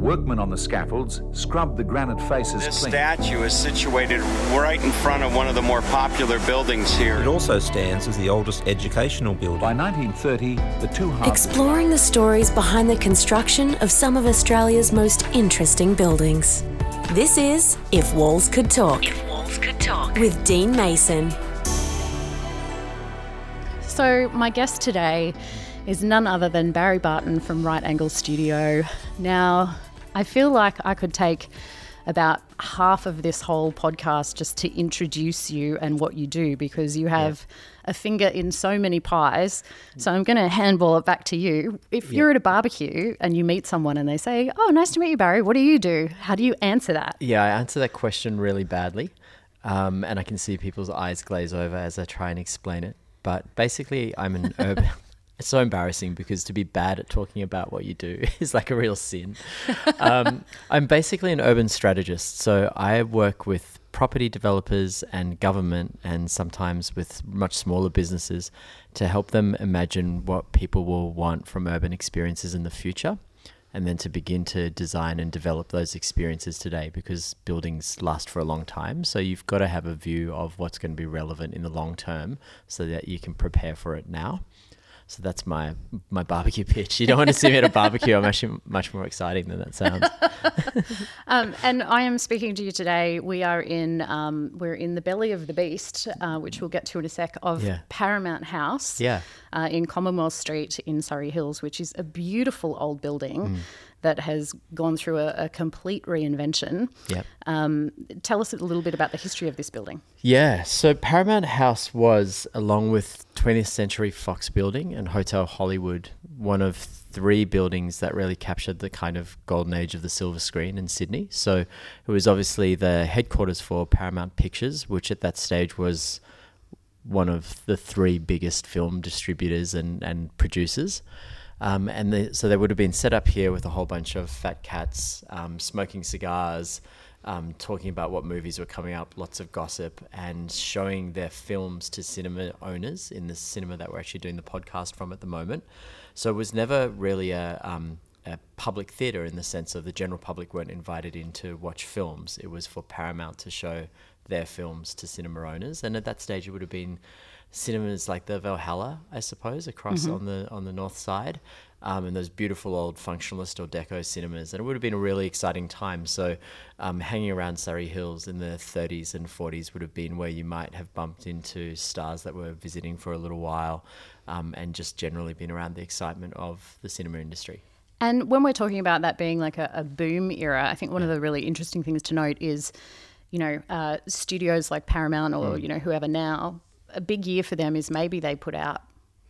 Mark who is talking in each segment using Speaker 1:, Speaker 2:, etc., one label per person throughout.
Speaker 1: Workmen on the scaffolds scrubbed the granite faces
Speaker 2: This
Speaker 1: clean.
Speaker 2: statue is situated right in front of one of the more popular buildings here.
Speaker 3: It also stands as the oldest educational building.
Speaker 1: By 1930, the two halves
Speaker 4: Exploring the stories behind the construction of some of Australia's most interesting buildings. This is If Walls Could Talk. If Walls Could Talk. With Dean Mason.
Speaker 5: So, my guest today is none other than Barry Barton from Right Angle Studio. Now, I feel like I could take about half of this whole podcast just to introduce you and what you do because you have a finger in so many pies. So, I'm going to handball it back to you. If you're at a barbecue and you meet someone and they say, Oh, nice to meet you, Barry, what do you do? How do you answer that?
Speaker 6: Yeah, I answer that question really badly. Um, and I can see people's eyes glaze over as I try and explain it. But basically, I'm an urban. It's so embarrassing because to be bad at talking about what you do is like a real sin. Um, I'm basically an urban strategist. So I work with property developers and government, and sometimes with much smaller businesses to help them imagine what people will want from urban experiences in the future and then to begin to design and develop those experiences today because buildings last for a long time. So you've got to have a view of what's going to be relevant in the long term so that you can prepare for it now. So that's my my barbecue pitch. You don't want to see me at a barbecue. I'm actually much more exciting than that sounds.
Speaker 5: Um, and I am speaking to you today. We are in um, we're in the belly of the beast, uh, which we'll get to in a sec. Of
Speaker 6: Yeah.
Speaker 5: Paramount House,
Speaker 6: Yeah.
Speaker 5: uh, in Commonwealth Street in Surry Hills, which is a beautiful old building
Speaker 6: Mm.
Speaker 5: That has gone through a, a complete reinvention.
Speaker 6: Yep.
Speaker 5: Um, tell us a little bit about the history of this building.
Speaker 6: Yeah, so Paramount House was, along with 20th Century Fox Building and Hotel Hollywood, one of three buildings that really captured the kind of golden age of the silver screen in Sydney. So it was obviously the headquarters for Paramount Pictures, which at that stage was one of the three biggest film distributors and, and producers. Um, and the, so they would have been set up here with a whole bunch of fat cats um, smoking cigars, um, talking about what movies were coming up, lots of gossip, and showing their films to cinema owners in the cinema that we're actually doing the podcast from at the moment. So it was never really a, um, a public theatre in the sense of the general public weren't invited in to watch films. It was for Paramount to show their films to cinema owners, and at that stage it would have been cinemas like the Valhalla, I suppose, across on the on the north side, um, and those beautiful old functionalist or deco cinemas, and it would have been a really exciting time. So, um, hanging around Surry Hills in the 30s and 40s would have been where you might have bumped into stars that were visiting for a little while, um, and just generally been around the excitement of the cinema industry.
Speaker 5: And when we're talking about that being like a, a boom era, I think one of the really interesting things to note is, you know, uh, studios like Paramount or
Speaker 6: Mm.
Speaker 5: you know whoever now, a big year for them is maybe they put out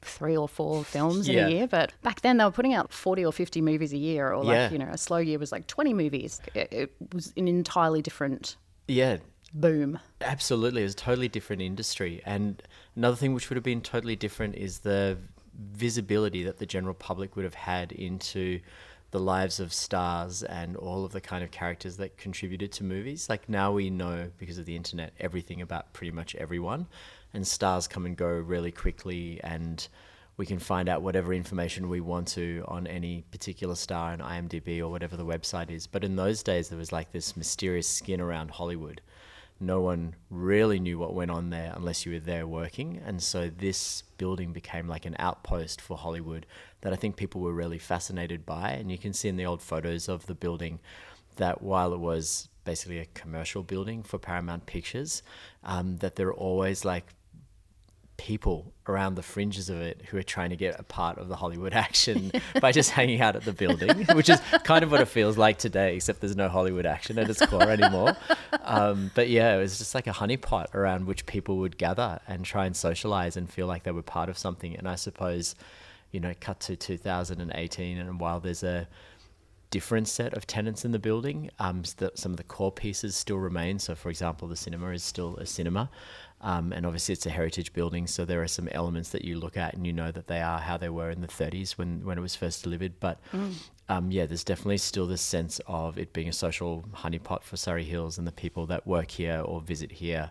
Speaker 5: three or four films in a year. But back then they were putting out forty or fifty movies a year, or like
Speaker 6: Yeah.
Speaker 5: you know, a slow year was like twenty movies. It, it was an entirely different
Speaker 6: Yeah,
Speaker 5: boom.
Speaker 6: Absolutely, it was a totally different industry. And another thing which would have been totally different is the visibility that the general public would have had into the lives of stars and all of the kind of characters that contributed to movies. Like now we know because of the internet everything about pretty much everyone, and stars come and go really quickly and we can find out whatever information we want to on any particular star on IMDb or whatever the website is. But in those days, there was like this mysterious skin around Hollywood. No one really knew what went on there unless you were there working. And so this building became like an outpost for Hollywood that I think people were really fascinated by. And you can see in the old photos of the building that while it was basically a commercial building for Paramount Pictures, um, that there are always like people around the fringes of it who are trying to get a part of the Hollywood action by just hanging out at the building, which is kind of what it feels like today, except there's no Hollywood action at its core anymore. Um, but yeah, it was just like a honeypot around which people would gather and try and socialize and feel like they were part of something. And I suppose, you know, cut to 2018, and while there's a different set of tenants in the building. Um, the, some of the core pieces still remain. So, for example, the cinema is still a cinema, um, and obviously it's a heritage building. So there are some elements that you look at and you know that they are how they were in the 30s when when it was first delivered. But um, yeah, there's definitely still this sense of it being a social honeypot for Surry Hills and the people that work here or visit here,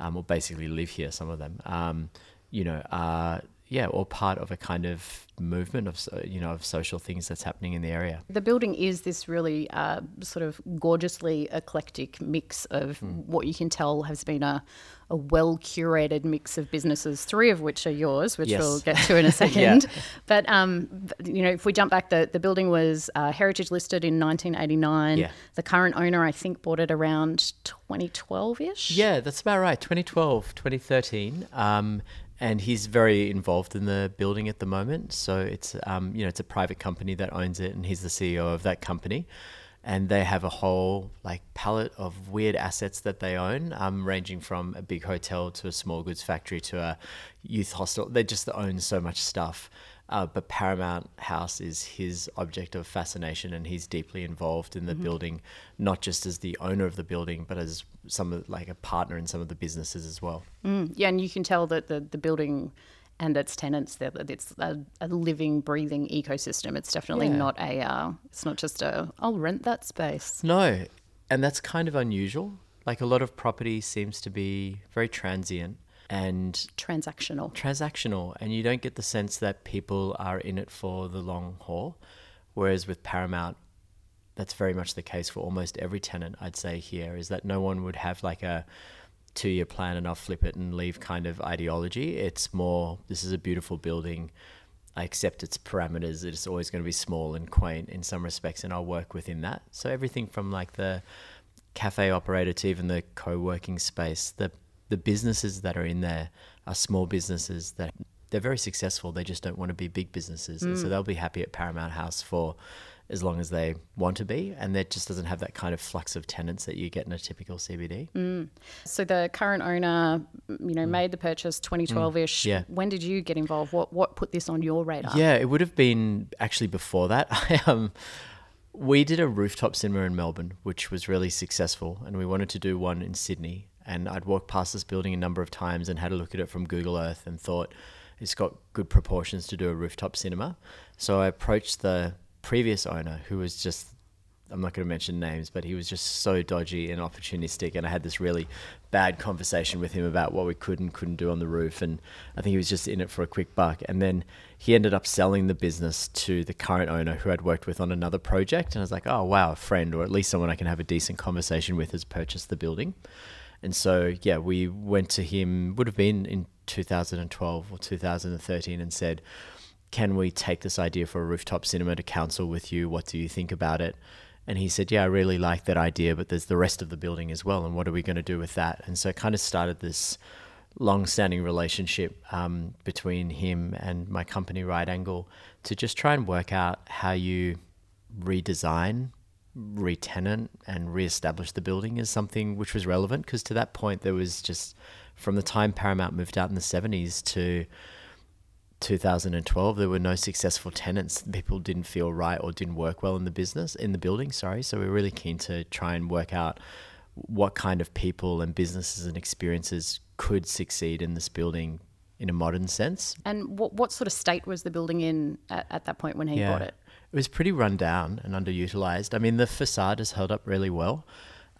Speaker 6: um, or basically live here. Some of them. Um, you know, are yeah, or part of a kind of movement of you know of social things that's happening in the area.
Speaker 5: The building is this really uh, sort of gorgeously eclectic mix of what you can tell has been a, a well curated mix of businesses, three of which are yours, which
Speaker 6: Yes.
Speaker 5: we'll get to in a second. But um, you know, if we jump back, the, the building was uh, heritage listed in 1989.
Speaker 6: Yeah.
Speaker 5: The current owner, I think, bought it around 2012 ish.
Speaker 6: Yeah, that's about right. 2012, 2013. Um, and he's very involved in the building at the moment. So it's um, you know it's a private company that owns it, and he's the CEO of that company. And they have a whole like palette of weird assets that they own, um, ranging from a big hotel to a small goods factory to a youth hostel. They just own so much stuff. Uh, but Paramount House is his object of fascination, and he's deeply involved in the building, not just as the owner of the building, but as some of like a partner in some of the businesses as well.
Speaker 5: Yeah, and you can tell that the, the building and its tenants that that it's a, a living, breathing ecosystem. It's definitely
Speaker 6: Yeah.
Speaker 5: not a. Uh, it's not just a. I'll rent that space.
Speaker 6: No, and that's kind of unusual. Like a lot of property seems to be very transient and
Speaker 5: Transactional.
Speaker 6: transactional, and you don't get the sense that people are in it for the long haul. Whereas with Paramount, that's very much the case for almost every tenant, I'd say here, is that no one would have like a two year plan and I'll flip it and leave kind of ideology. It's more, this is a beautiful building. I accept its parameters. It's always going to be small and quaint in some respects, and I'll work within that. So everything from like the cafe operator to even the co-working space, the the businesses that are in there are small businesses that they're very successful. They just don't want to be big businesses, and so they'll be happy at Paramount House for as long as they want to be, and that just doesn't have that kind of flux of tenants that you get in a typical CBD.
Speaker 5: So the current owner, you know, made the purchase 2012 ish.
Speaker 6: Mm. Yeah.
Speaker 5: When did you get involved? What what put this on your radar?
Speaker 6: Yeah, it would have been actually before that. I, um, we did a rooftop cinema in Melbourne, which was really successful, and we wanted to do one in Sydney. And I'd walked past this building a number of times and had a look at it from Google Earth and thought it's got good proportions to do a rooftop cinema. So I approached the previous owner, who was just I'm not going to mention names, but he was just so dodgy and opportunistic. And I had this really bad conversation with him about what we could and couldn't do on the roof. And I think he was just in it for a quick buck. And then he ended up selling the business to the current owner who I'd worked with on another project. And I was like, oh, wow, a friend, or at least someone I can have a decent conversation with, has purchased the building. And so, yeah, we went to him, would have been in 2012 or 2013, and said, can we take this idea for a rooftop cinema to council with you? What do you think about it? And he said, Yeah, I really like that idea, but there's the rest of the building as well. And what are we going to do with that? And so kind of started this long standing relationship um, between him and my company, Right Angle, to just try and work out how you redesign, re-tenant, and re-establish the building as something which was relevant. Because to that point, there was just from the time Paramount moved out in the 70s to 2012 there were no successful tenants people didn't feel right or didn't work well in the business in the building sorry so we're really keen to try and work out what kind of people and businesses and experiences could succeed in this building in a modern sense
Speaker 5: And what what sort of state was the building in at, at that point when he bought it?
Speaker 6: It was pretty run down and underutilized. I mean, the facade has held up really well,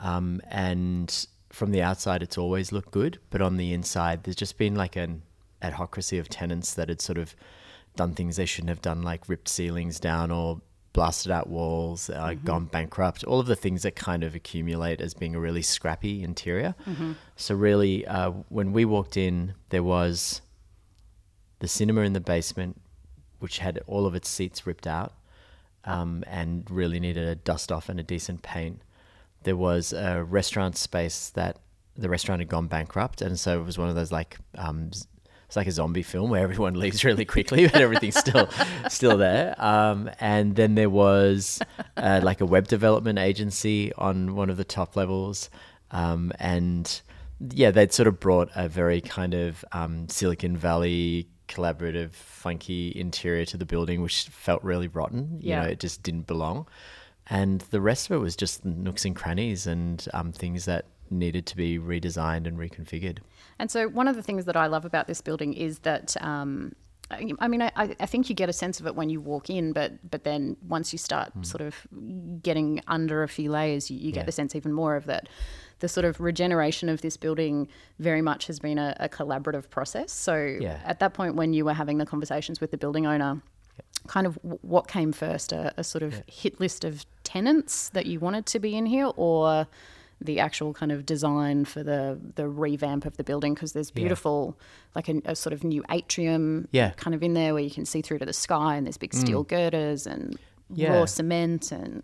Speaker 6: um, and from the outside, it's always looked good. But on the inside, there's just been like an adhocracy of tenants that had sort of done things they shouldn't have done, like ripped ceilings down or blasted out walls, uh, gone bankrupt. All of the things that kind of accumulate as being a really scrappy interior. So really, uh, when we walked in, there was the cinema in the basement, which had all of its seats ripped out um, and really needed a dust off and a decent paint. There was a restaurant space that the restaurant had gone bankrupt, and so it was one of those like um, it's like a zombie film where everyone leaves really quickly, but everything's still still there. Um, and then there was uh, like a web development agency on one of the top levels, um, and yeah, they'd sort of brought a very kind of um, Silicon Valley collaborative, funky interior to the building, which felt really rotten. You
Speaker 5: Yeah.
Speaker 6: know, it just didn't belong. And the rest of it was just nooks and crannies and um, things that needed to be redesigned and reconfigured.
Speaker 5: And so, one of the things that I love about this building is that um, I I mean, I, I think you get a sense of it when you walk in, but but then once you start sort of getting under a few layers, you, you get the sense even more of that. The sort of regeneration of this building very much has been a, a collaborative process. So
Speaker 6: Yeah.
Speaker 5: at that point, when you were having the conversations with the building owner, kind of w- what came first? A, a sort of hit list of tenants that you wanted to be in here, or the actual kind of design for the the revamp of the building? Because there's beautiful, like a, a sort of new atrium,
Speaker 6: Yeah.
Speaker 5: kind of in there where you can see through to the sky, and there's big mm. steel girders and
Speaker 6: Yeah.
Speaker 5: raw cement and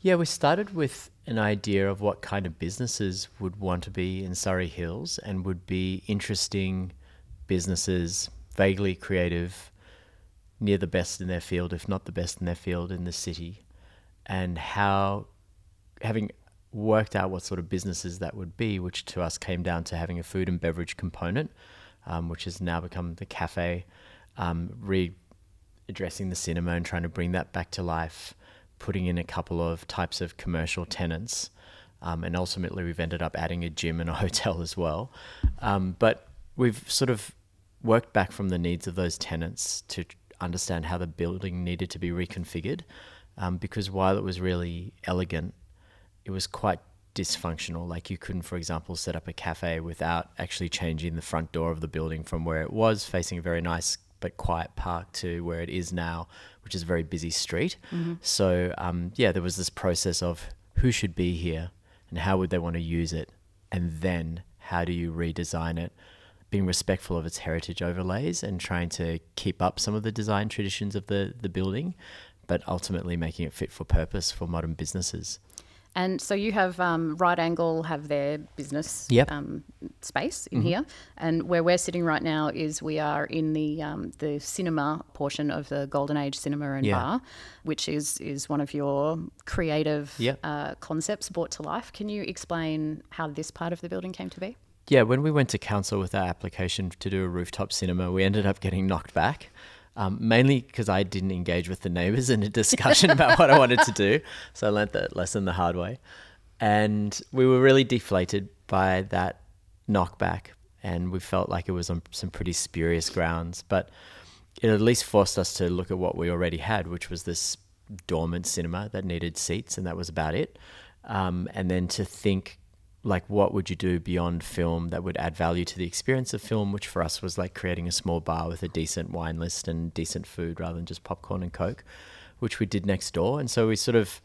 Speaker 6: Yeah, we started with an idea of what kind of businesses would want to be in Surry Hills and would be interesting businesses, vaguely creative, near the best in their field, if not the best in their field in the city, and how, having worked out what sort of businesses that would be, which to us came down to having a food and beverage component, um, which has now become the cafe, um, re addressing the cinema and trying to bring that back to life, putting in a couple of types of commercial tenants. Um, and ultimately, we've ended up adding a gym and a hotel as well. Um, but we've sort of worked back from the needs of those tenants to understand how the building needed to be reconfigured. Um, because while it was really elegant, it was quite dysfunctional. Like you couldn't, for example, set up a cafe without actually changing the front door of the building from where it was facing a very nice but quiet park to where it is now, which is a very busy street. So um, yeah, there was this process of who should be here and how would they want to use it, and then how do you redesign it, being respectful of its heritage overlays and trying to keep up some of the design traditions of the the building, but ultimately making it fit for purpose for modern businesses.
Speaker 5: And so you have um, Right Angle have their business
Speaker 6: Yep.
Speaker 5: um, space in here, and where we're sitting right now is we are in the um, the cinema portion of the Golden Age Cinema and
Speaker 6: Yeah.
Speaker 5: Bar, which is is one of your creative
Speaker 6: Yep.
Speaker 5: uh, concepts brought to life. Can you explain how this part of the building came to be?
Speaker 6: Yeah, when we went to council with our application to do a rooftop cinema, we ended up getting knocked back. Um, mainly because I didn't engage with the neighbours in a discussion about what I wanted to do. So I learnt that lesson the hard way. And we were really deflated by that knockback. And we felt like it was on some pretty spurious grounds. But it at least forced us to look at what we already had, which was this dormant cinema that needed seats, and that was about it. Um, and then to think, like, what would you do beyond film that would add value to the experience of film, which for us was like creating a small bar with a decent wine list and decent food rather than just popcorn and Coke, which we did next door. And so we sort of,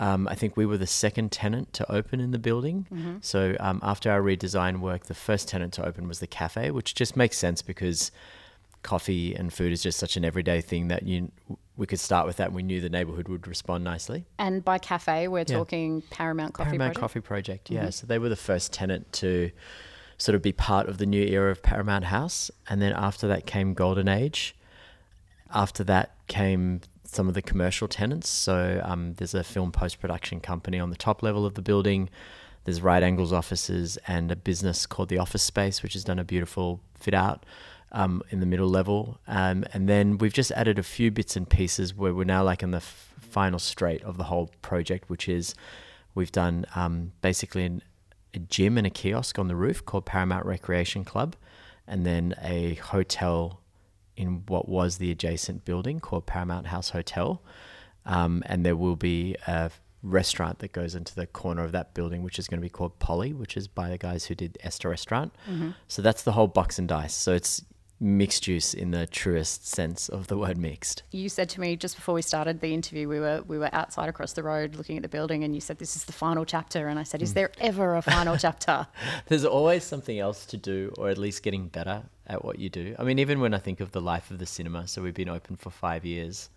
Speaker 6: um, I think we were the second tenant to open in the building. So um, after our redesign work, the first tenant to open was the cafe, which just makes sense because coffee and food is just such an everyday thing that you we could start with that and we knew the neighborhood would respond nicely.
Speaker 5: And by cafe, we're talking Paramount Coffee
Speaker 6: Paramount
Speaker 5: Project?
Speaker 6: Coffee Project, yeah. So they were the first tenant to sort of be part of the new era of Paramount House. And then after that came Golden Age. After that came some of the commercial tenants. So um, there's a film post production company on the top level of the building. There's Right Angles offices and a business called the Office Space, which has done a beautiful fit out um, in the middle level. Um, and then we've just added a few bits and pieces where we're now like in the f- final straight of the whole project, which is we've done um, basically an, a gym and a kiosk on the roof called Paramount Recreation Club, and then a hotel in what was the adjacent building called Paramount House Hotel. Um, and there will be a restaurant that goes into the corner of that building, which is going to be called Polly, which is by the guys who did Ester Restaurant. So that's the whole box and dice. So it's mixed use in the truest sense of the word mixed.
Speaker 5: You said to me just before we started the interview, we were we were outside across the road looking at the building, and you said this is the final chapter, and I said, is
Speaker 6: Mm.
Speaker 5: there ever a final chapter?
Speaker 6: There's always something else to do, or at least getting better at what you do. I mean, even when I think of the life of the cinema, so we've been open for five years,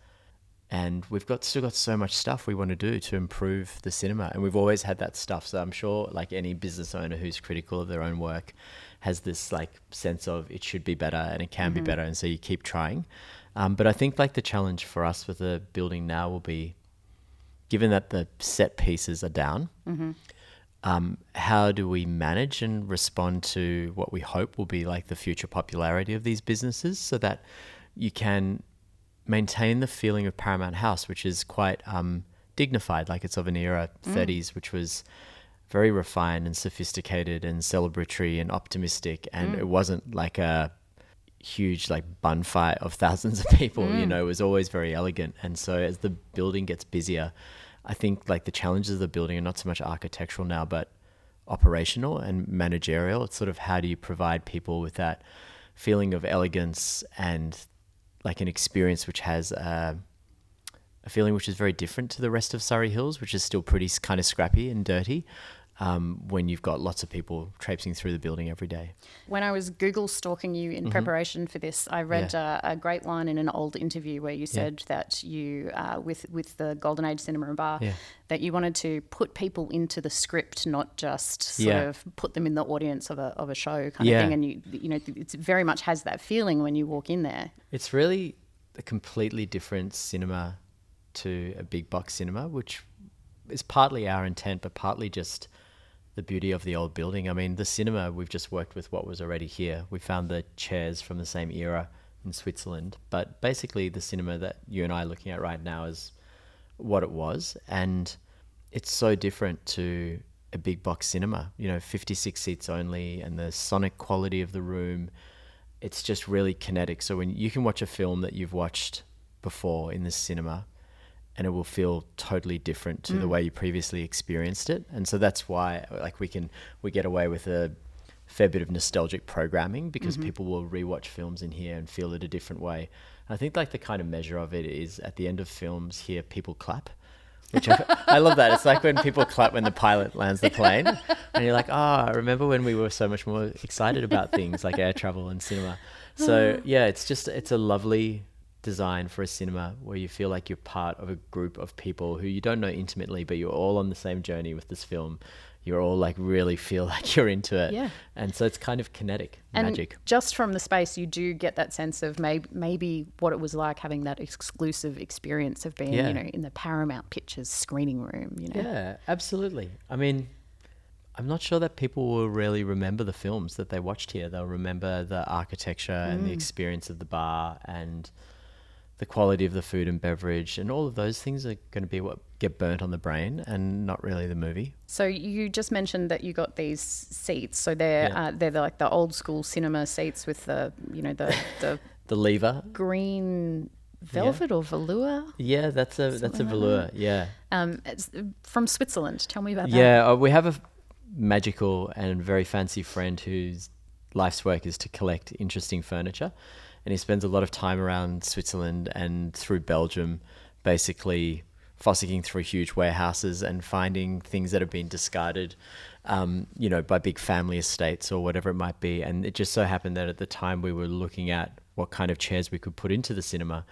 Speaker 6: and we've got still got so much stuff we want to do to improve the cinema, and we've always had that stuff. So I'm sure, like any business owner who's critical of their own work, has this like sense of it should be better and it can be better, and so you keep trying. Um, but I think like the challenge for us with the building now will be, given that the set pieces are down um, how do we manage and respond to what we hope will be like the future popularity of these businesses so that you can maintain the feeling of Paramount House, which is quite um, dignified, like it's of an era, 30s, which was very refined and sophisticated and celebratory and optimistic. And mm. it wasn't like a huge like bun fight of thousands of people. You mm. know, it was always very elegant. And so as the building gets busier, I think like the challenges of the building are not so much architectural now, but operational and managerial. It's sort of how do you provide people with that feeling of elegance and like an experience which has a, a feeling which is very different to the rest of Surry Hills, which is still pretty kind of scrappy and dirty. Um, when you've got lots of people traipsing through the building every day.
Speaker 5: When I was Google stalking you in preparation for this, I read
Speaker 6: Yeah.
Speaker 5: uh, a great line in an old interview where you said that you, uh, with with the Golden Age Cinema and Bar,
Speaker 6: Yeah.
Speaker 5: that you wanted to put people into the script, not just sort
Speaker 6: Yeah.
Speaker 5: of put them in the audience of a of a show kind
Speaker 6: Yeah.
Speaker 5: of thing. And you you know, it very much has that feeling when you walk in there.
Speaker 6: It's really a completely different cinema to a big box cinema, which is partly our intent, but partly just the beauty of the old building. I mean, the cinema, we've just worked with what was already here. We found the chairs from the same era in Switzerland, but basically the cinema that you and I are looking at right now is what it was. And it's so different to a big box cinema, you know, 56 seats only, and the sonic quality of the room. It's just really kinetic. So when you can watch a film that you've watched before in the cinema, and it will feel totally different to the mm. way you previously experienced it. And so that's why like we can we get away with a fair bit of nostalgic programming because mm-hmm. people will rewatch films in here and feel it a different way. I think like the kind of measure of it is at the end of films here people clap. Which I, I love that. It's like when people clap when the pilot lands the plane, and you're like, "Oh, I remember when we were so much more excited about things like air travel and cinema." So yeah, it's just it's a lovely design for a cinema where you feel like you're part of a group of people who you don't know intimately, but you're all on the same journey with this film. You're all like really feel like you're into it.
Speaker 5: Yeah.
Speaker 6: And so it's kind of kinetic
Speaker 5: And
Speaker 6: magic.
Speaker 5: just from the space, you do get that sense of maybe maybe what it was like having that exclusive experience of being,
Speaker 6: Yeah.
Speaker 5: you know, in the Paramount Pictures screening room. You know,
Speaker 6: Yeah, absolutely. I mean, I'm not sure that people will really remember the films that they watched here. They'll remember the architecture and the mm. experience of the bar and the quality of the food and beverage and all of those things are going to be what get burnt on the brain and not really the movie.
Speaker 5: So you just mentioned that you got these seats. So they're
Speaker 6: Yeah.
Speaker 5: uh, they're like the old school cinema seats with the you know the the
Speaker 6: The lever.
Speaker 5: green velvet or velour.
Speaker 6: Yeah, that's a that's a velour. Yeah.
Speaker 5: Um, it's from Switzerland. Tell me about that.
Speaker 6: Yeah, uh, we have a magical and very fancy friend whose life's work is to collect interesting furniture. And he spends a lot of time around Switzerland and through Belgium, basically fossicking through huge warehouses and finding things that have been discarded, um, you know, by big family estates or whatever it might be. And it just so happened that at the time we were looking at what kind of chairs we could put into the cinema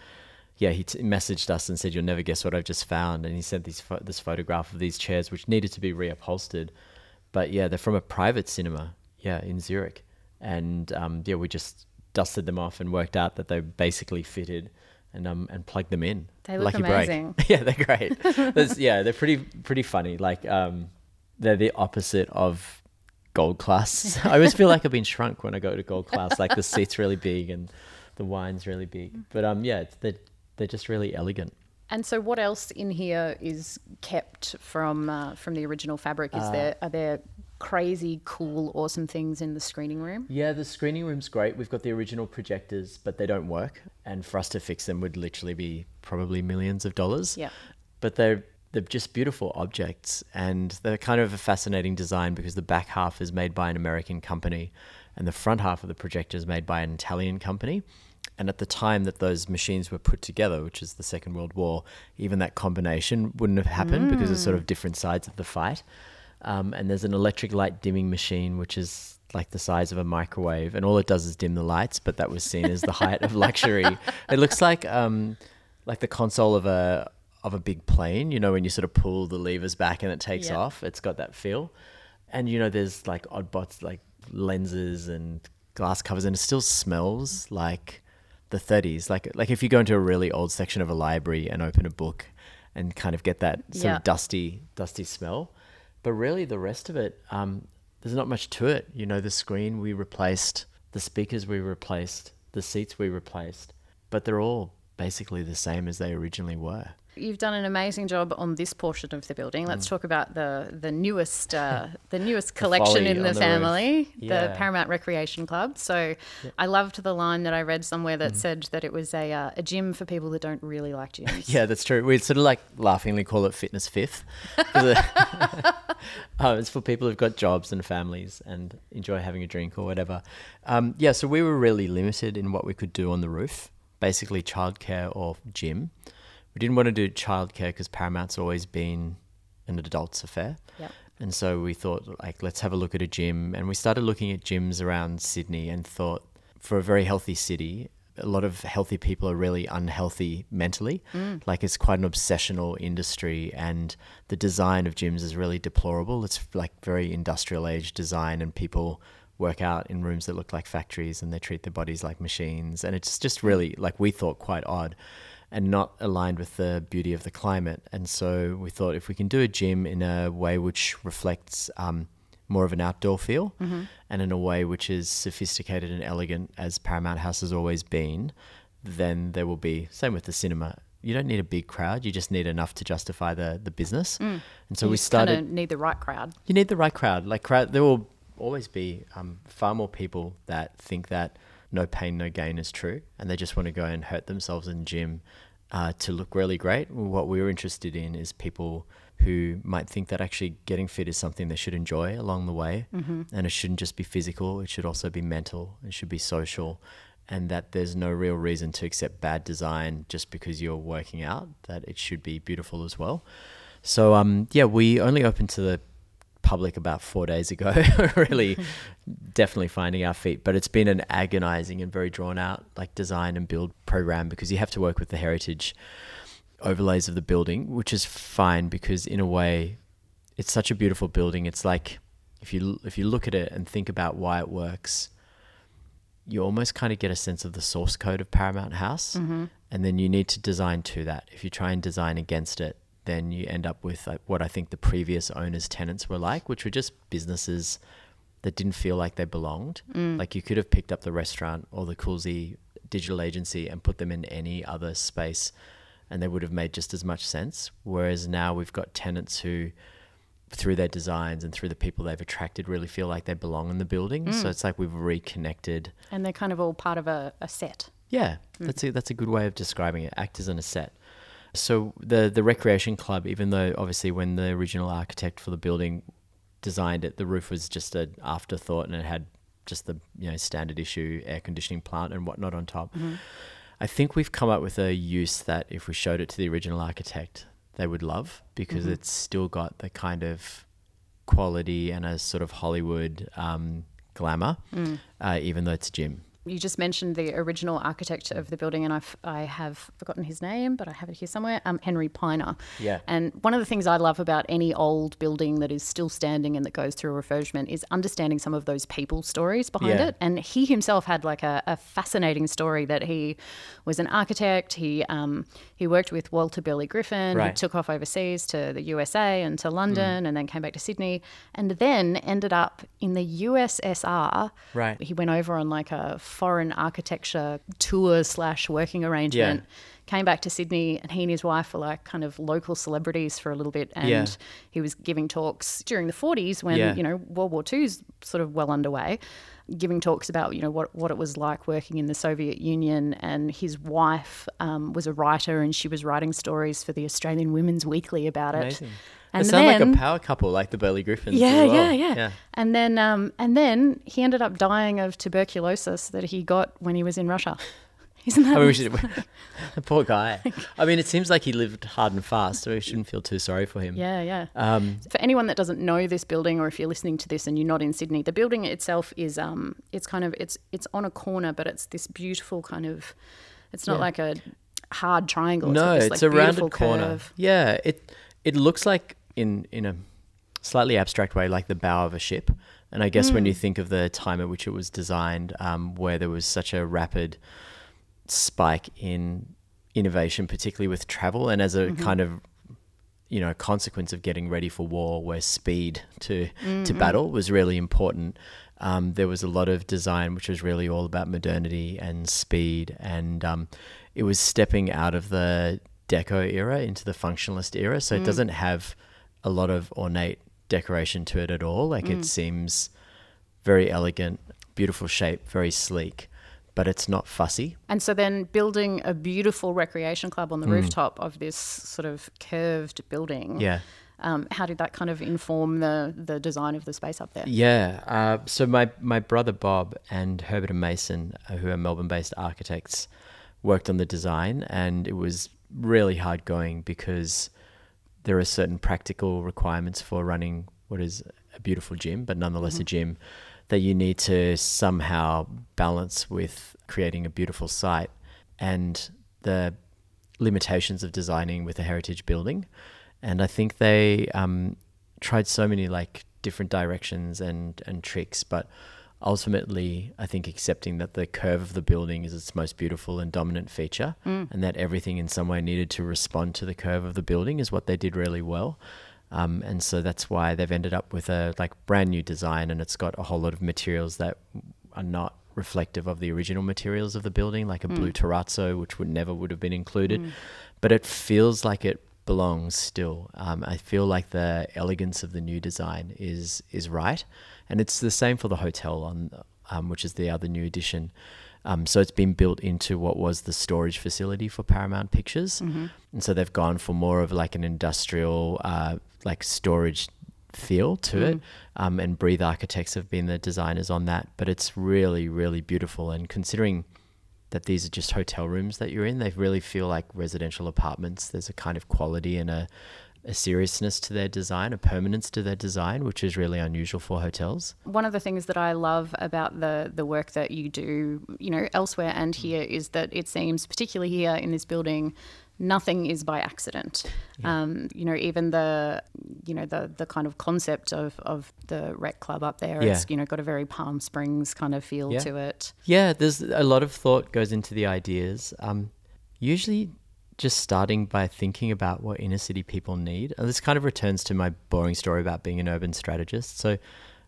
Speaker 6: yeah, he t- messaged us and said, "You'll never guess what I've just found." And he sent this pho- this photograph of these chairs, which needed to be reupholstered. But yeah, they're from a private cinema, yeah, in Zurich. And um, yeah, we just dusted them off and worked out that they basically fitted, and um and plugged them in.
Speaker 5: They look
Speaker 6: Lucky break.
Speaker 5: amazing.
Speaker 6: yeah, they're great. Yeah, they're pretty pretty funny. Like um, they're the opposite of gold class. I always feel like I've been shrunk when I go to gold class. Like the seat's really big and the wine's really big. But um, yeah, it's, they're they're just really elegant.
Speaker 5: And so, what else in here is kept from uh, from the original fabric?
Speaker 6: Uh,
Speaker 5: Is there are there crazy, cool, awesome things in the screening room?
Speaker 6: Yeah, the screening room's great. We've got the original projectors, but they don't work. And for us to fix them would literally be probably millions of dollars.
Speaker 5: Yeah.
Speaker 6: But they're they're just beautiful objects and they're kind of a fascinating design because the back half is made by an American company and the front half of the projector is made by an Italian company. And at the time that those machines were put together, which is the Second World War, even that combination wouldn't have happened because it's sort of mm. different sides of the fight. Um, and there's an electric light dimming machine, which is like the size of a microwave, and all it does is dim the lights. But that was seen as the height of luxury. It looks like um, like the console of a of a big plane. You know, when you sort of pull the levers back and it takes off. It's got that feel. And you know, there's like odd bots like lenses and glass covers, and it still smells like the 30s. Like like if you go into a really old section of a library and open a book and kind of get that sort of dusty dusty smell. But really, the rest of it, um, there's not much to it. You know, the screen we replaced, the speakers we replaced, the seats we replaced, but they're all basically the same as they originally were.
Speaker 5: You've done an amazing job on this portion of the building. Let's talk about the the newest uh, the newest collection
Speaker 6: folly
Speaker 5: in the,
Speaker 6: the
Speaker 5: family,
Speaker 6: roof.
Speaker 5: the Paramount Recreation Club. So I loved the line that I read somewhere that said that it was a uh, a gym for people that don't really like gyms.
Speaker 6: Yeah, that's true. We sort of like laughingly call it fitness Fifth. oh, it's for people who've got jobs and families and enjoy having a drink or whatever. Um, yeah, so we were really limited in what we could do on the roof, basically childcare or gym. We didn't want to do childcare because Paramount's always been an adult's affair.
Speaker 5: Yep.
Speaker 6: And so we thought, like, let's have a look at a gym. And we started looking at gyms around Sydney and thought, for a very healthy city, a lot of healthy people are really unhealthy mentally. Mm. Like, it's quite an obsessional industry. And the design of gyms is really deplorable. It's like very industrial age design, and people work out in rooms that look like factories and they treat their bodies like machines. And it's just really, like, we thought quite odd and not aligned with the beauty of the climate. And so we thought if we can do a gym in a way which reflects um, more of an outdoor feel and in a way which is sophisticated and elegant as Paramount House has always been, then there will be, same with the cinema. You don't need a big crowd, you just need enough to justify the, the business. And so
Speaker 5: you
Speaker 6: we started
Speaker 5: need the right crowd.
Speaker 6: you need the right crowd. Like crowd, there will always be um, far more people that think that no pain, no gain is true, and they just want to go and hurt themselves in gym uh, to look really great. What we were interested in is people who might think that actually getting fit is something they should enjoy along the way, and it shouldn't just be physical; it should also be mental. It should be social. And that there's no real reason to accept bad design just because you're working out, that it should be beautiful as well. So, um, yeah, we only open to the public about four days ago. really, definitely finding our feet. But it's been an agonizing and very drawn out like design and build program because you have to work with the heritage overlays of the building, which is fine because in a way, it's such a beautiful building. It's like if you if you look at it and think about why it works, you almost kind of get a sense of the source code of Paramount House, mm-hmm. and then you need to design to that. If you try and design against it, then you end up with like, what I think the previous owners' tenants were like, which were just businesses that didn't feel like they belonged. Mm. Like you could have picked up the restaurant or the Coolsey digital agency and put them in any other space, and they would have made just as much sense. Whereas now we've got tenants who through their designs and through the people they've attracted really feel like they belong in the building. Mm. So it's like we've reconnected.
Speaker 5: And they're kind of all part of a, a set.
Speaker 6: Yeah, mm. that's a that's a good way of describing it. Actors in a set. So the the recreation club, even though obviously when the original architect for the building designed it, the roof was just an afterthought and it had just the you know standard issue air conditioning plant and whatnot on top. I think we've come up with a use that if we showed it to the original architect, they would love because it's still got the kind of quality and a sort of Hollywood um, glamour, uh, even though it's a gym.
Speaker 5: You just mentioned the original architect of the building, and I've, I have forgotten his name, but I have it here somewhere. Um, Henry Pynor.
Speaker 6: Yeah.
Speaker 5: And one of the things I love about any old building that is still standing and that goes through a refurbishment is understanding some of those people stories behind
Speaker 6: Yeah.
Speaker 5: it. And he himself had like a, a fascinating story that he was an architect. He um, he worked with Walter Burley Griffin. He
Speaker 6: Right.
Speaker 5: took off overseas to the USA and to London, and then came back to Sydney, and then ended up in the USSR.
Speaker 6: Right.
Speaker 5: He went over on like a foreign architecture tour slash working arrangement. Came back to Sydney, and he and his wife were like kind of local celebrities for a little bit. And
Speaker 6: Yeah.
Speaker 5: he was giving talks during the 40s when
Speaker 6: Yeah.
Speaker 5: you know World War II's sort of well underway, giving talks about you know what what it was like working in the Soviet Union. And his wife um, was a writer, and she was writing stories for the Australian Women's Weekly about it. And
Speaker 6: they sound like a power couple, like the Burley Griffins. as
Speaker 5: yeah,
Speaker 6: well.
Speaker 5: yeah, yeah, And then, um, and then he ended up dying of tuberculosis that he got when he was in Russia. Isn't that?
Speaker 6: I mean, we should. the poor guy. I mean, it seems like he lived hard and fast, so we shouldn't feel too sorry for him.
Speaker 5: yeah, yeah.
Speaker 6: Um,
Speaker 5: For anyone that doesn't know this building, or if you're listening to this and you're not in Sydney, the building itself is um, it's kind of it's it's on a corner, but it's this beautiful kind of. It's not like a hard triangle. It's
Speaker 6: no,
Speaker 5: this,
Speaker 6: it's
Speaker 5: like,
Speaker 6: a rounded corner.
Speaker 5: curve.
Speaker 6: Yeah, it it looks like in in a slightly abstract way, like the bow of a ship. And I guess
Speaker 5: Hmm.
Speaker 6: when you think of the time at which it was designed, um, where there was such a rapid spike in innovation, particularly with travel, and as a
Speaker 5: Mm-hmm.
Speaker 6: kind of you know consequence of getting ready for war, where speed to to battle was really important. Um, there was a lot of design which was really all about modernity and speed, and um, it was stepping out of the deco era into the functionalist era. So it doesn't have a lot of ornate decoration to it at all. Like it seems very elegant, beautiful shape, very sleek, but it's not fussy.
Speaker 5: And so then building a beautiful recreation club
Speaker 6: Mm.
Speaker 5: on the rooftop of this sort of curved building.
Speaker 6: Yeah.
Speaker 5: Um, how did that kind of inform the the design of the space up there?
Speaker 6: Yeah. Uh, so my, my brother Bob and Herbert and Mason, uh, who are Melbourne based architects, worked on the design, and it was really hard going because there are certain practical requirements for running what is a beautiful gym, but nonetheless a gym that you need to somehow balance with creating a beautiful site and the limitations of designing with a heritage building. And I think they um, tried so many like different directions and, and tricks, but ultimately, I think accepting that the curve of the building is its most beautiful and dominant feature, and that everything in some way needed to respond to the curve of the building is what they did really well. Um, and so that's why they've ended up with a like brand new design, and it's got a whole lot of materials that are not reflective of the original materials of the building, like a blue terrazzo, which would never would have been included. But it feels like it belongs still. Um, I feel like the elegance of the new design is is right, and it's the same for the hotel on, um, which is the other new addition. Um, so it's been built into what was the storage facility for Paramount Pictures, and so they've gone for more of like an industrial, uh, like storage feel to it. Um, and Breathe Architects have been the designers on that, but it's really, really beautiful. And considering that these are just hotel rooms that you're in, they really feel like residential apartments. There's a kind of quality and a, a seriousness to their design, a permanence to their design, which is really unusual for hotels.
Speaker 5: One of the things that I love about the the work that you do, you know, elsewhere and here is that it seems, particularly here in this building, nothing is by accident. Um, you know, even the you know the the kind of concept of of the rec club up there,
Speaker 6: Yeah.
Speaker 5: it's you know got a very Palm Springs kind of feel
Speaker 6: Yeah.
Speaker 5: to it.
Speaker 6: Yeah, there's a lot of thought goes into the ideas. Um, usually, just starting by thinking about what inner city people need. And this kind of returns to my boring story about being an urban strategist. So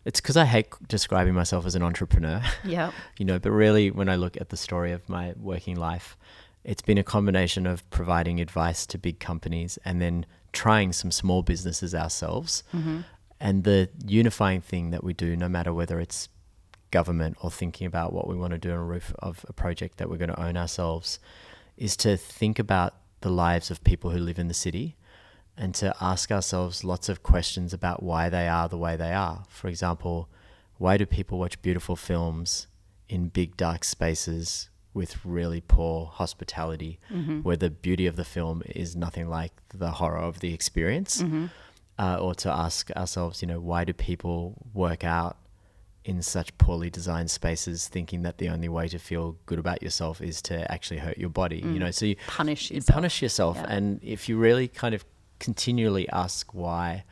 Speaker 6: it's because I hate describing myself as an entrepreneur.
Speaker 5: Yeah.
Speaker 6: you know, but really, when I look at the story of my working life, it's been a combination of providing advice to big companies and then trying some small businesses ourselves. Mm-hmm. And the unifying thing that we do, no matter whether it's government or thinking about what we want to do on a roof of a project that we're going to own ourselves, is to think about the lives of people who live in the city and to ask ourselves lots of questions about why they are the way they are. For example, why do people watch beautiful films in big dark spaces with really poor hospitality where the beauty of the film is nothing like the horror of the experience? Uh, or to ask ourselves, you know, why do people work out in such poorly designed spaces thinking that the only way to feel good about yourself is to actually hurt your body? You know, so you
Speaker 5: Punish
Speaker 6: you
Speaker 5: yourself.
Speaker 6: punish yourself.
Speaker 5: Yeah.
Speaker 6: And if you really kind of continually ask why,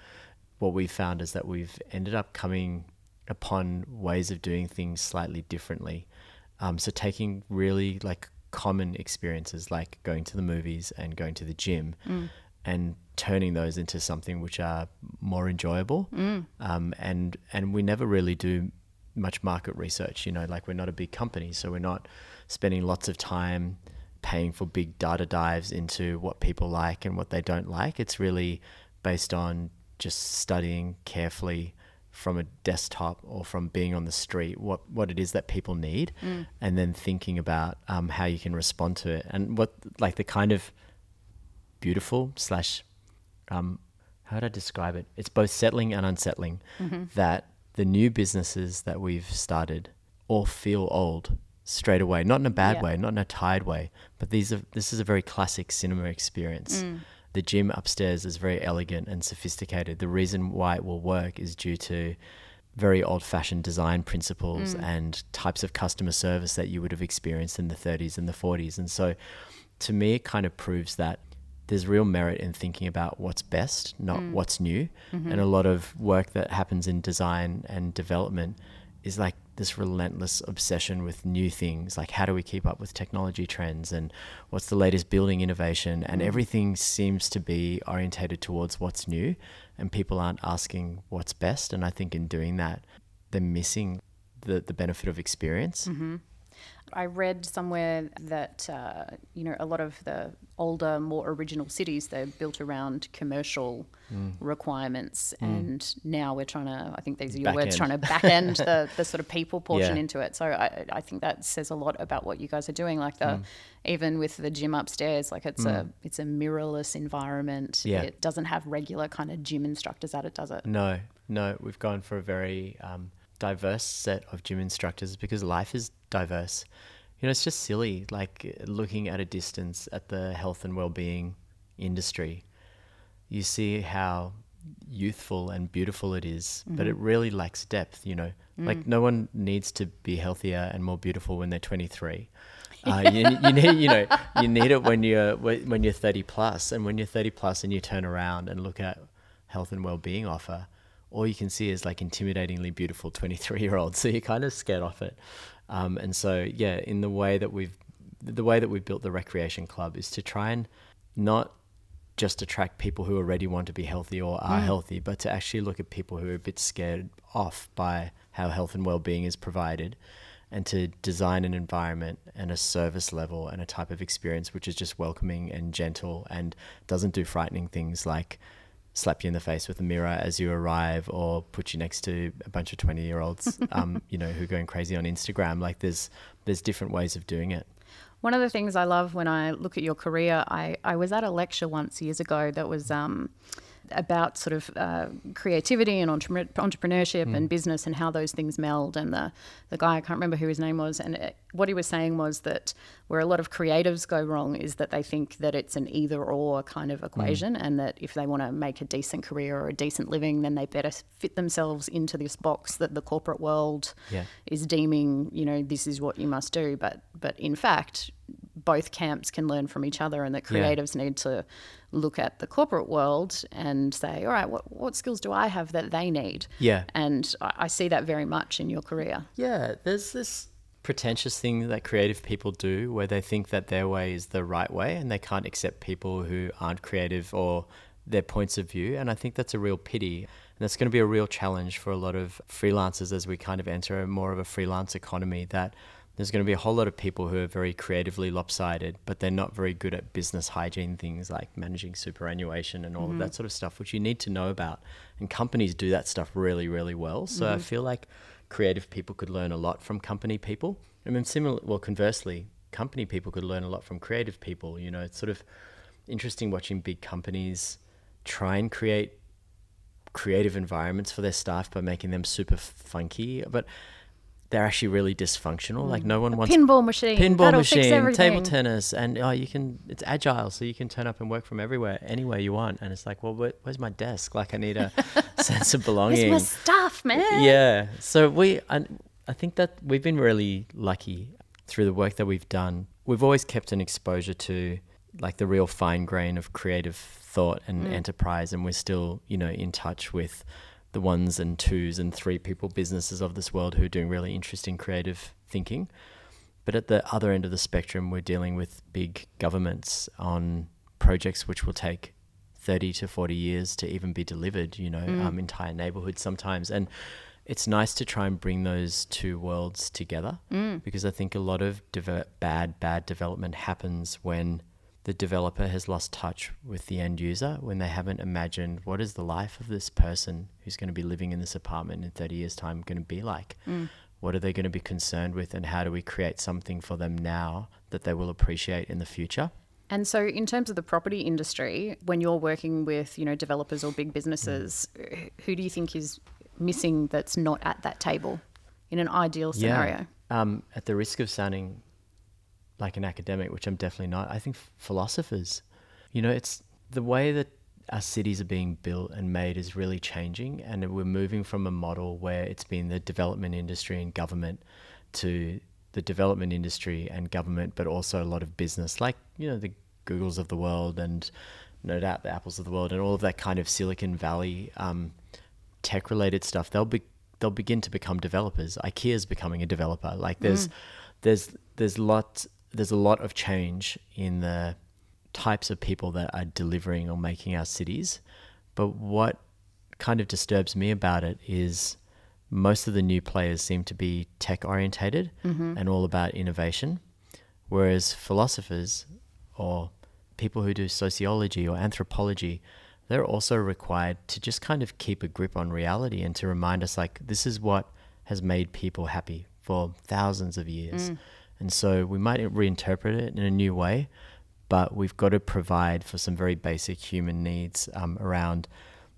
Speaker 6: what we've found is that we've ended up coming upon ways of doing things slightly differently. Um, so taking really like common experiences like going to the movies and going to the gym and turning those into something which are more enjoyable. Um, and and we never really do much market research. You know, like we're not a big company, so we're not spending lots of time paying for big data dives into what people like and what they don't like. It's really based on just studying carefully from a desktop or from being on the street what what it is that people need and then thinking about um, how you can respond to it and what like the kind of beautiful slash um, how would I describe it? It's both settling and unsettling that the new businesses that we've started all feel old straight away. Not in a bad
Speaker 5: Yeah.
Speaker 6: way, not in a tired way, but these are this is a very classic cinema experience. Mm. The gym upstairs is very elegant and sophisticated. The reason why it will work is due to very old fashioned design principles mm. and types of customer service that you would have experienced in the 30s and the 40s. And so to me, it kind of proves that there's real merit in thinking about what's best, not mm. what's new. Mm-hmm. And a lot of work that happens in design and development is like this relentless obsession with new things. Like, how do we keep up with technology trends and what's the latest building innovation? And mm. everything seems to be orientated towards what's new, and people aren't asking what's best. And I think in doing that, they're missing the, the benefit of experience. Mm-hmm.
Speaker 5: I read somewhere that uh, you know a lot of the older, more original cities they're built around commercial
Speaker 6: Mm.
Speaker 5: requirements, and now we're trying to. I think these are your
Speaker 6: Back
Speaker 5: words,
Speaker 6: end.
Speaker 5: trying to back end the, the sort of people portion
Speaker 6: Yeah.
Speaker 5: into it. So I, I think that says a lot about what you guys are doing. Like
Speaker 6: Mm.
Speaker 5: the even with the gym upstairs, like it's a it's a mirrorless environment.
Speaker 6: Yeah.
Speaker 5: It doesn't have regular kind of gym instructors at it, does it?
Speaker 6: No, no, we've gone for a very um, diverse set of gym instructors because life is diverse. You know, it's just silly, like looking at a distance at the health and well-being industry. You see how youthful and beautiful it is, but it really lacks depth. You know, like no one needs to be healthier and more beautiful when they're 23. Uh, you, you need, you know, you need it when you're when you're 30 plus, and when you're 30 plus, and you turn around and look at health and well-being offer, all you can see is like intimidatingly beautiful 23 year olds. So you're kind of scared off it. Um, and so yeah, in the way that we've the way that we've built the recreation club is to try and not just attract people who already want to be healthy or are healthy, but to actually look at people who are a bit scared off by how health and well-being is provided and to design an environment and a service level and a type of experience which is just welcoming and gentle and doesn't do frightening things like slap you in the face with a mirror as you arrive or put you next to a bunch of 20 year olds um, you know who are going crazy on instagram. Like there's there's different ways of doing it.
Speaker 5: One of the things I love when I look at your career, I, I was at a lecture once years ago that was um, about sort of uh, creativity and entre- entrepreneurship and hmm. business and how those things meld. And the, the guy, I can't remember who his name was, and it, what he was saying was that where a lot of creatives go wrong is that they think that it's an either or kind of hmm. equation, and that if they want to make a decent career or a decent living, then they better fit themselves into this box that the corporate world
Speaker 6: Yeah.
Speaker 5: is deeming, you know, this is what you must do. But but in fact, both camps can learn from each other, and that
Speaker 6: Yeah.
Speaker 5: creatives need to look at the corporate world and say, all right, what what skills do I have that they need?
Speaker 6: Yeah.
Speaker 5: and I, I see that very much in your career.
Speaker 6: Yeah, there's this pretentious thing that creative people do where they think that their way is the right way and they can't accept people who aren't creative or their points of view. And I think that's a real pity. And that's going to be a real challenge for a lot of freelancers as we kind of enter more of a freelance economy that there's going to be a whole lot of people who are very creatively lopsided, but they're not very good at business hygiene things like managing superannuation and all of that mm-hmm. sort of stuff, which you need to know about. And companies do that stuff really, really well. So I mm-hmm. feel like creative people could learn a lot from company people. I mean, similar, well, conversely, company people could learn a lot from creative people. You know, it's sort of interesting watching big companies try and create creative environments for their staff by making them super funky, but they're actually really dysfunctional. Like no one wants
Speaker 5: Pinball machine,
Speaker 6: pinball
Speaker 5: that'll
Speaker 6: machine, table tennis, and oh, you can. It's agile, so you can turn up and work from everywhere, anywhere you want. And it's like, well, where, where's my desk? Like, I need a sense of belonging.
Speaker 5: Where's my stuff, man?
Speaker 6: Yeah. So we, I, I think that we've been really lucky through the work that we've done. We've always kept an exposure to like the real fine grain of creative thought and mm. enterprise, and we're still, you know, in touch with the ones and twos and three people businesses of this world who are doing really interesting creative thinking. But at the other end of the spectrum, we're dealing with big governments on projects which will take 30 to 40 years to even be delivered, you know, um, entire neighborhoods sometimes. And it's nice to try and bring those two worlds together because I think a lot of deve- bad, bad development happens when the developer has lost touch with the end user, when they haven't imagined what is the life of this person who's going to be living in this apartment in 30 years' time going to be like. What are they going to be concerned with, and how do we create something for them now that they will appreciate in the future?
Speaker 5: And so, in terms of the property industry, when you're working with you know developers or big businesses, who do you think is missing that's not at that table in an ideal scenario?
Speaker 6: Yeah. Um, at the risk of sounding like an academic, which I'm definitely not, I think philosophers. You know, it's the way that our cities are being built and made is really changing, and we're moving from a model where it's been the development industry and government to the development industry and government, but also a lot of business, like you know the Googles of the world and no doubt the Apples of the world and all of that kind of Silicon Valley um, tech related stuff. They'll be they'll begin to become developers. IKEA's becoming a developer. Like there's there's there's lot there's a lot of change in the types of people that are delivering or making our cities. But what kind of disturbs me about it is most of the new players seem to be tech orientated mm-hmm. and all about innovation, whereas philosophers or people who do sociology or anthropology, they're also required to just kind of keep a grip on reality and to remind us like this is what has made people happy for thousands of years. Mm. And so we might reinterpret it in a new way, but we've got to provide for some very basic human needs um, around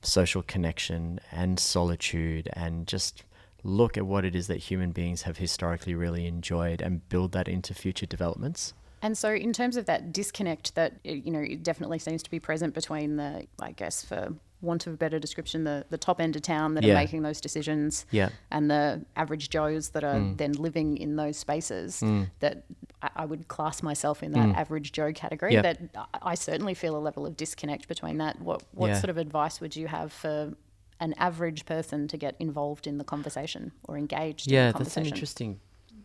Speaker 6: social connection and solitude and just look at what it is that human beings have historically really enjoyed and build that into future developments.
Speaker 5: And so, in terms of that disconnect that you know it definitely seems to be present between the, I guess, for want of a better description, the the top end of town that
Speaker 6: Yeah.
Speaker 5: are making those decisions,
Speaker 6: Yeah.
Speaker 5: and the average Joes that are mm. then living in those spaces. Mm. That I, I would class myself in that mm. average Joe category.
Speaker 6: Yeah.
Speaker 5: That I- certainly feel a level of disconnect between that. What what sort of advice would you have for an average person to get involved in the conversation or engaged in
Speaker 6: Yeah, that's an interesting,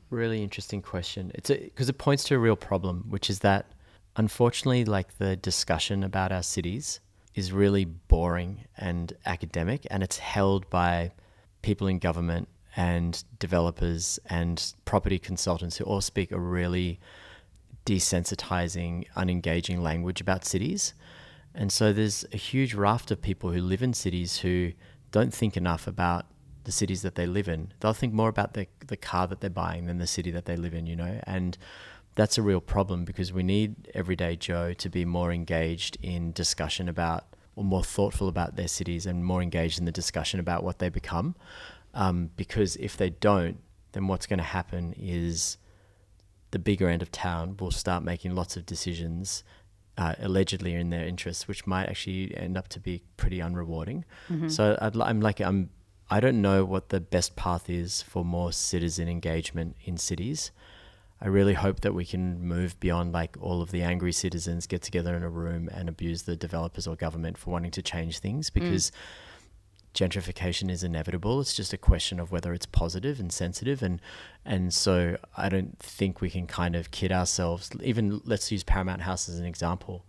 Speaker 6: really interesting question. It's because it points to a real problem, which is that unfortunately, like the discussion about our cities is really boring and academic, and it's held by people in government and developers and property consultants who all speak a really desensitizing, unengaging language about cities. And so there's a huge raft of people who live in cities who don't think enough about the cities that they live in. They'll think more about the, the car that they're buying than the city that they live in, you know? And that's a real problem because we need everyday Joe to be more engaged in discussion about or more thoughtful about their cities and more engaged in the discussion about what they become. Um, because if they don't, then what's going to happen is the bigger end of town will start making lots of decisions uh, allegedly in their interests, which might actually end up to be pretty unrewarding. So I'd, I'm like I'm I don't know what the best path is for more citizen engagement in cities. I really hope that we can move beyond like all of the angry citizens get together in a room and abuse the developers or government for wanting to change things mm. because gentrification is inevitable. It's just a question of whether it's positive and sensitive, and and so I don't think we can kind of kid ourselves. Even let's use Paramount House as an example.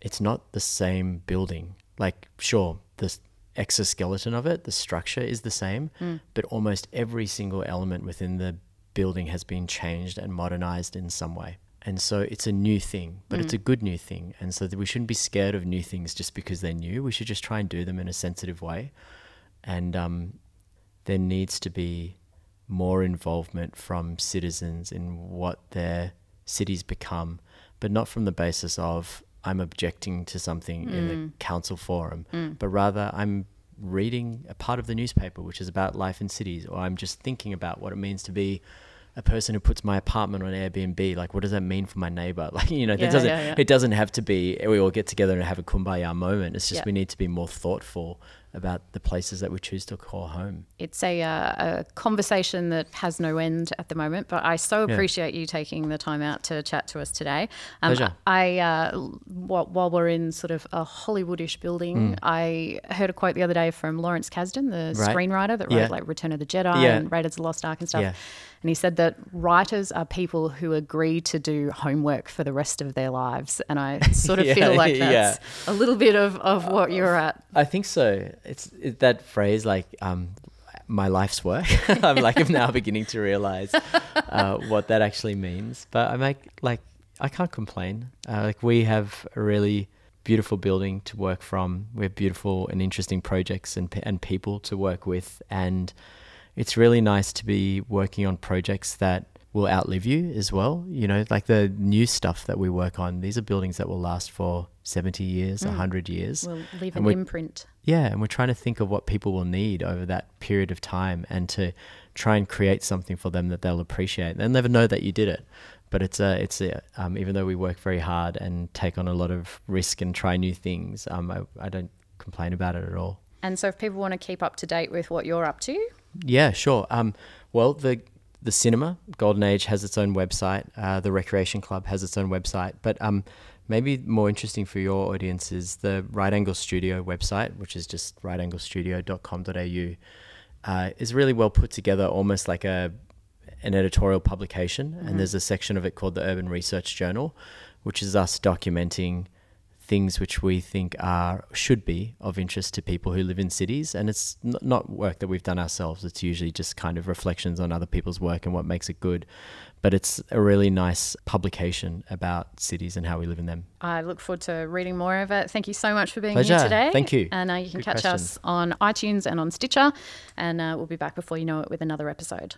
Speaker 6: It's not the same building. Like, sure, the exoskeleton of it, the structure is the same, mm. but almost every single element within the building has been changed and modernized in some way. And so it's a new thing, but it's a mm. good new thing. And so we shouldn't be scared of new things just because they're new. We should just try and do them in a sensitive way. And um, there needs to be more involvement from citizens in what their cities become, but not from the basis of I'm objecting to something in the mm. council forum, mm. but rather I'm reading a part of the newspaper which is about life in cities, or I'm just thinking about what it means to be a person who puts my apartment on Airbnb. Like, what does that mean for my neighbor? Like, you know,
Speaker 5: Yeah,
Speaker 6: it doesn't
Speaker 5: yeah, yeah.
Speaker 6: it doesn't have to be we all get together and have a kumbaya moment. It's just we need to be more thoughtful about the places that we choose to call home.
Speaker 5: it's a, uh, a conversation that has no end at the moment, but I so
Speaker 6: Yeah.
Speaker 5: appreciate you taking the time out to chat to us today. Um,
Speaker 6: Pleasure.
Speaker 5: I, uh, while, while we're in sort of a Hollywoodish building, I heard a quote the other day from Lawrence Kasdan, the.
Speaker 6: Right.
Speaker 5: screenwriter that
Speaker 6: Yeah.
Speaker 5: wrote like Return of the Jedi
Speaker 6: Yeah.
Speaker 5: and Raiders of the Lost Ark and stuff.
Speaker 6: Yeah.
Speaker 5: And he said that writers are people who agree to do homework for the rest of their lives. And I sort of
Speaker 6: Yeah,
Speaker 5: feel like
Speaker 6: yeah.
Speaker 5: that's a little bit of, of what you're at.
Speaker 6: I think so. It's it, that phrase like um, my life's work. I'm like I'm now beginning to realize uh, what that actually means. But I make like I can't complain. Uh, like we have a really beautiful building to work from. We have beautiful and interesting projects and and people to work with, and it's really nice to be working on projects that will outlive you as well. You know, like the new stuff that we work on. These are buildings that will last for 70 years, a 100 years.
Speaker 5: We'll leave
Speaker 6: And
Speaker 5: an imprint.
Speaker 6: yeah, and we're trying to think of what people will need over that period of time and to try and create something for them that they'll appreciate. They'll never know that you did it, but it's a, it's a, um, even though we work very hard and take on a lot of risk and try new things, um, I, I don't complain about it at all.
Speaker 5: And so if people want to keep up to date with what you're up to,
Speaker 6: Yeah, sure. Um, well, the the cinema Golden Age has its own website. Uh, the Recreation Club has its own website. But um, maybe more interesting for your audience is the Right Angle Studio website, which is just rightanglestudio.com.au. Uh, is really well put together, almost like a an editorial publication. And there's a section of it called the Urban Research Journal, which is us documenting things which we think are should be of interest to people who live in cities and it's n- not work that we've done ourselves it's usually just kind of reflections on other people's work and what makes it good but it's a really nice publication about cities and how we live in them
Speaker 5: I look forward to reading more of it. Thank you so much for being
Speaker 6: Pleasure.
Speaker 5: here today.
Speaker 6: Thank you.
Speaker 5: And uh, you can
Speaker 6: Good
Speaker 5: catch
Speaker 6: questions.
Speaker 5: us on iTunes and on Stitcher. And uh, we'll be back before you know it with another episode.